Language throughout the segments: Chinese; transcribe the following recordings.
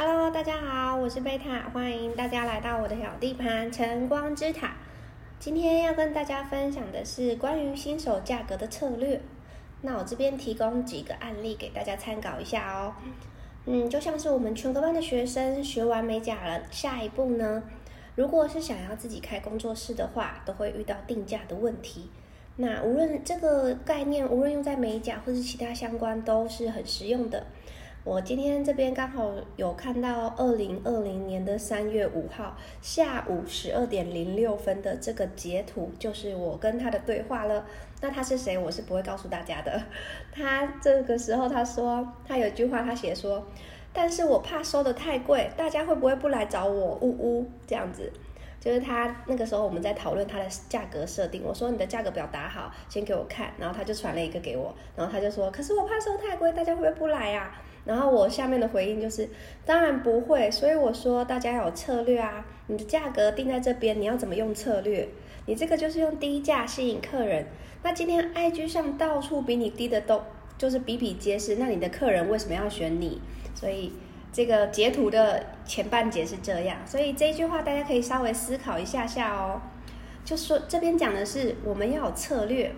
Hello，大家好，我是贝塔，欢迎大家来到我的小地盘晨光之塔。今天要跟大家分享的是关于新手价格的策略。那我这边提供几个案例给大家参考一下哦。嗯，就像是我们全科班的学生学完美甲了，下一步呢，如果是想要自己开工作室的话，都会遇到定价的问题。那无论这个概念，无论用在美甲或是其他相关，都是很实用的。我今天这边刚好有看到二零二零年的三月五号下午十二点零六分的这个截图，就是我跟他的对话了。那他是谁？我是不会告诉大家的。他这个时候他说，他有句话，他写说，但是我怕收得太贵，大家会不会不来找我？呜呜，这样子。就是他那个时候我们在讨论他的价格设定，我说你的价格表打好，先给我看，然后他就传了一个给我，然后他就说，可是我怕收太贵，大家会不会不来呀？然后我下面的回应就是，当然不会，所以我说大家要有策略啊，你的价格定在这边，你要怎么用策略？你这个就是用低价吸引客人。那今天 IG 上到处比你低的都就是比比皆是，那你的客人为什么要选你？所以。这个截图的前半节是这样，所以这句话大家可以稍微思考一下下哦。就说这边讲的是我们要有策略。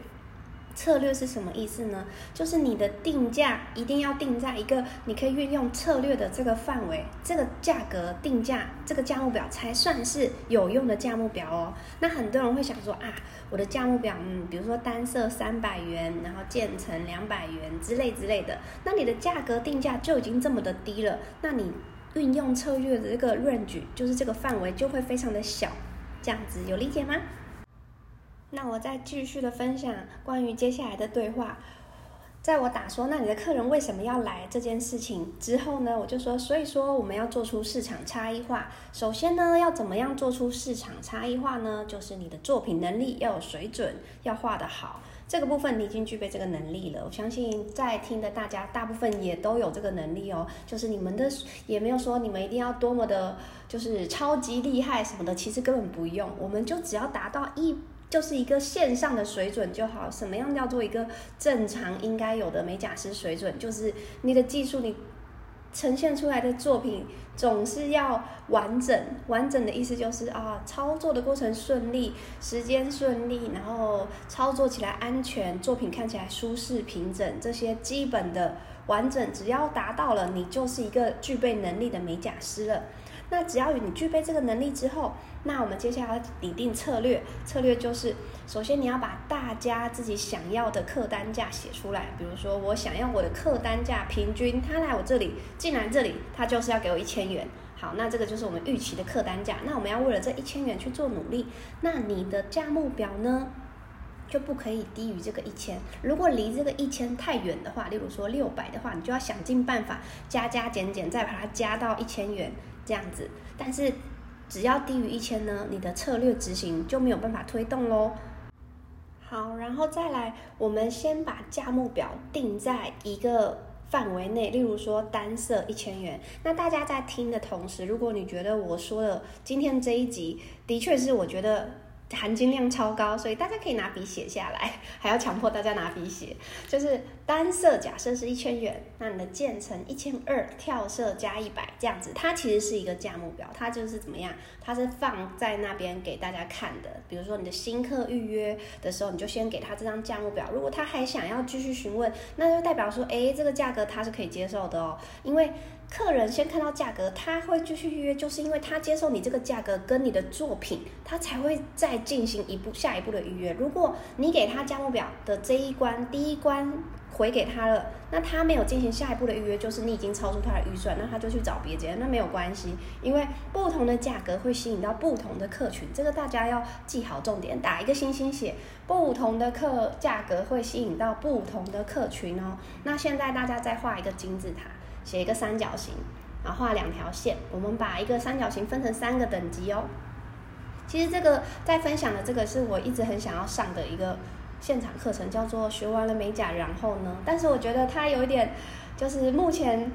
策略是什么意思呢？就是你的定价一定要定在一个你可以运用策略的这个范围，这个价格定价，这个价目表才算是有用的价目表哦。那很多人会想说啊，我的价目表，嗯，比如说单色三百元，然后渐层两百元之类之类的，那你的价格定价就已经这么的低了，那你运用策略的这个 range，就是这个范围就会非常的小，这样子有理解吗？那我再继续的分享关于接下来的对话，在我打说，那你的客人为什么要来这件事情之后呢，我就说，所以说我们要做出市场差异化。首先呢，要怎么样做出市场差异化呢？就是你的作品能力要有水准，要画得好。这个部分你已经具备这个能力了，我相信在听的大家大部分也都有这个能力哦。就是你们的也没有说你们一定要多么的，就是超级厉害什么的，其实根本不用，我们就只要达到一。就是一个线上的水准就好。什么样叫做一个正常应该有的美甲师水准？就是你的技术，你呈现出来的作品总是要完整。完整的意思就是啊，操作的过程顺利，时间顺利，然后操作起来安全，作品看起来舒适平整，这些基本的完整，只要达到了，你就是一个具备能力的美甲师了。那只要你具备这个能力之后，那我们接下来要拟定策略。策略就是，首先你要把大家自己想要的客单价写出来。比如说，我想要我的客单价平均，他来我这里进来这里，他就是要给我一千元。好，那这个就是我们预期的客单价。那我们要为了这一千元去做努力。那你的价目表呢，就不可以低于这个一千。如果离这个一千太远的话，例如说六百的话，你就要想尽办法加加减减，再把它加到一千元。这样子，但是只要低于一千呢，你的策略执行就没有办法推动喽。好，然后再来，我们先把价目表定在一个范围内，例如说单色一千元。那大家在听的同时，如果你觉得我说的今天这一集的确是我觉得。含金量超高，所以大家可以拿笔写下来，还要强迫大家拿笔写。就是单色假设是一千元，那你的渐层一千二，跳色加一百，这样子，它其实是一个价目表，它就是怎么样？它是放在那边给大家看的。比如说你的新客预约的时候，你就先给他这张价目表。如果他还想要继续询问，那就代表说，诶，这个价格他是可以接受的哦，因为。客人先看到价格，他会继续预约，就是因为他接受你这个价格跟你的作品，他才会再进行一步下一步的预约。如果你给他价目表的这一关第一关回给他了，那他没有进行下一步的预约，就是你已经超出他的预算，那他就去找别人，那没有关系，因为不同的价格会吸引到不同的客群，这个大家要记好重点，打一个星星写，不同的客价格会吸引到不同的客群哦。那现在大家再画一个金字塔。写一个三角形，然后画两条线。我们把一个三角形分成三个等级哦。其实这个在分享的这个是我一直很想要上的一个现场课程，叫做学完了美甲，然后呢？但是我觉得它有一点，就是目前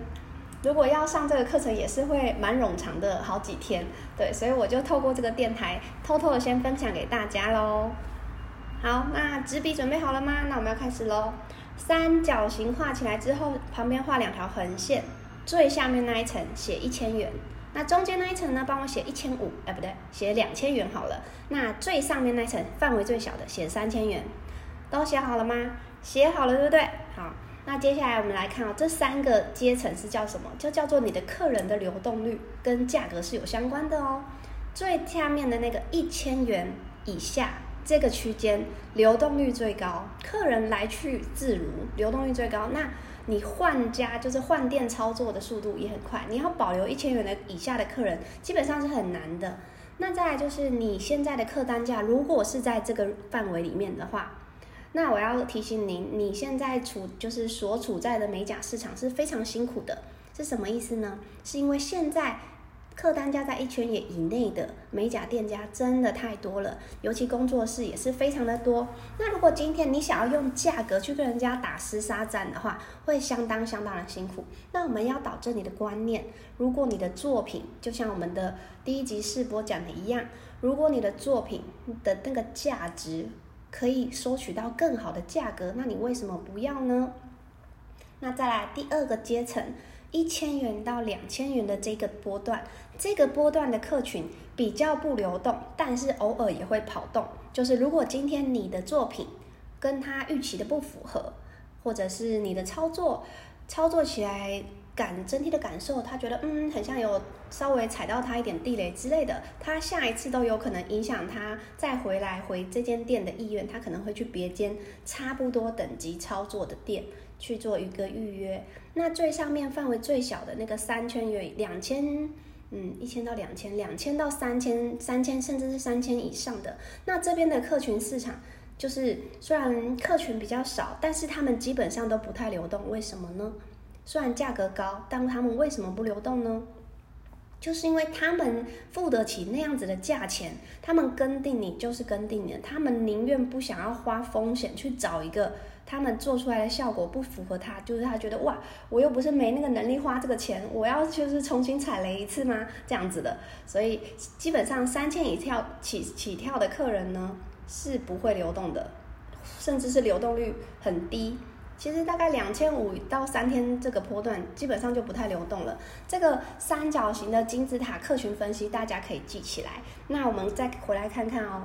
如果要上这个课程也是会蛮冗长的，好几天。对，所以我就透过这个电台偷偷的先分享给大家喽。好，那纸笔准备好了吗？那我们要开始喽。三角形画起来之后，旁边画两条横线，最下面那一层写一千元，那中间那一层呢，帮我写一千五，哎，不对，写两千元好了。那最上面那一层范围最小的写三千元，都写好了吗？写好了，对不对？好，那接下来我们来看哦，这三个阶层是叫什么？就叫做你的客人的流动率跟价格是有相关的哦。最下面的那个一千元以下这个区间，流动率最高，客人来去自如，流动率最高。那你换家就是换店操作的速度也很快，你要保留一千元的以下的客人，基本上是很难的。那再来就是你现在的客单价，如果是在这个范围里面的话，那我要提醒您，你现在处就是所处在的美甲市场是非常辛苦的，是什么意思呢？是因为现在。客单价在一千元以内的美甲店家真的太多了，尤其工作室也是非常的多。那如果今天你想要用价格去跟人家打厮杀战的话，会相当相当的辛苦。那我们要导正你的观念，如果你的作品就像我们的第一集试播讲的一样，如果你的作品的那个价值可以收取到更好的价格，那你为什么不要呢？那再来第二个阶层。一千元到两千元的这个波段，这个波段的客群比较不流动，但是偶尔也会跑动。就是如果今天你的作品跟他预期的不符合，或者是你的操作操作起来感整体的感受，他觉得嗯很像有稍微踩到他一点地雷之类的，他下一次都有可能影响他再回来回这间店的意愿，他可能会去别间差不多等级操作的店。去做一个预约，那最上面范围最小的那个三千元、两千，嗯，一千到两千，两千到三千，三千甚至是三千以上的，那这边的客群市场就是虽然客群比较少，但是他们基本上都不太流动，为什么呢？虽然价格高，但他们为什么不流动呢？就是因为他们付得起那样子的价钱，他们跟定你就是跟定你，他们宁愿不想要花风险去找一个他们做出来的效果不符合他，就是他觉得哇，我又不是没那个能力花这个钱，我要就是重新踩雷一次吗？这样子的，所以基本上三千以跳起起跳的客人呢是不会流动的，甚至是流动率很低。其实大概两千五到三天这个波段，基本上就不太流动了。这个三角形的金字塔客群分析，大家可以记起来。那我们再回来看看哦。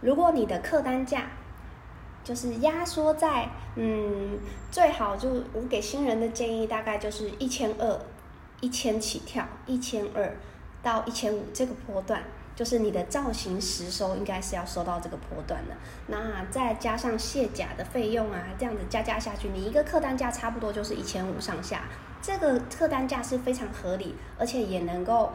如果你的客单价就是压缩在，嗯，最好就我给新人的建议大概就是一千二，一千起跳，一千二到一千五这个波段。就是你的造型实收应该是要收到这个波段的，那再加上卸甲的费用啊，这样子加加下去，你一个客单价差不多就是一千五上下，这个客单价是非常合理，而且也能够。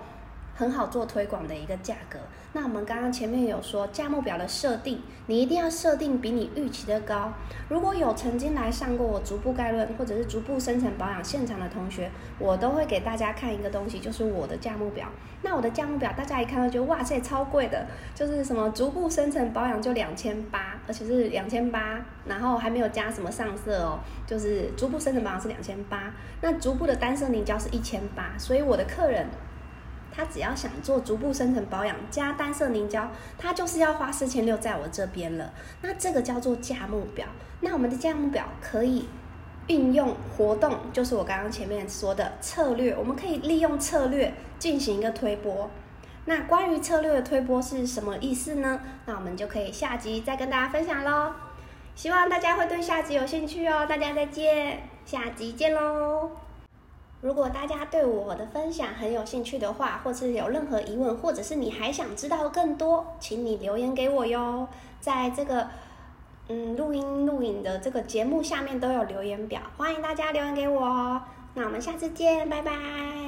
很好做推广的一个价格。那我们刚刚前面有说价目表的设定，你一定要设定比你预期的高。如果有曾经来上过我逐步概论或者是逐步生成保养现场的同学，我都会给大家看一个东西，就是我的价目表。那我的价目表，大家一看到就哇塞，超贵的，就是什么逐步生成保养就两千八，而且是两千八，然后还没有加什么上色哦，就是逐步生成保养是两千八，那逐步的单色凝胶是一千八，所以我的客人。他只要想做逐步生成保养加单色凝胶，他就是要花四千六在我这边了。那这个叫做价目表。那我们的价目表可以运用活动，就是我刚刚前面说的策略，我们可以利用策略进行一个推播。那关于策略的推播是什么意思呢？那我们就可以下集再跟大家分享喽。希望大家会对下集有兴趣哦。大家再见，下集见喽。如果大家对我的分享很有兴趣的话，或是有任何疑问，或者是你还想知道更多，请你留言给我哟。在这个嗯录音录影的这个节目下面都有留言表，欢迎大家留言给我哦。那我们下次见，拜拜。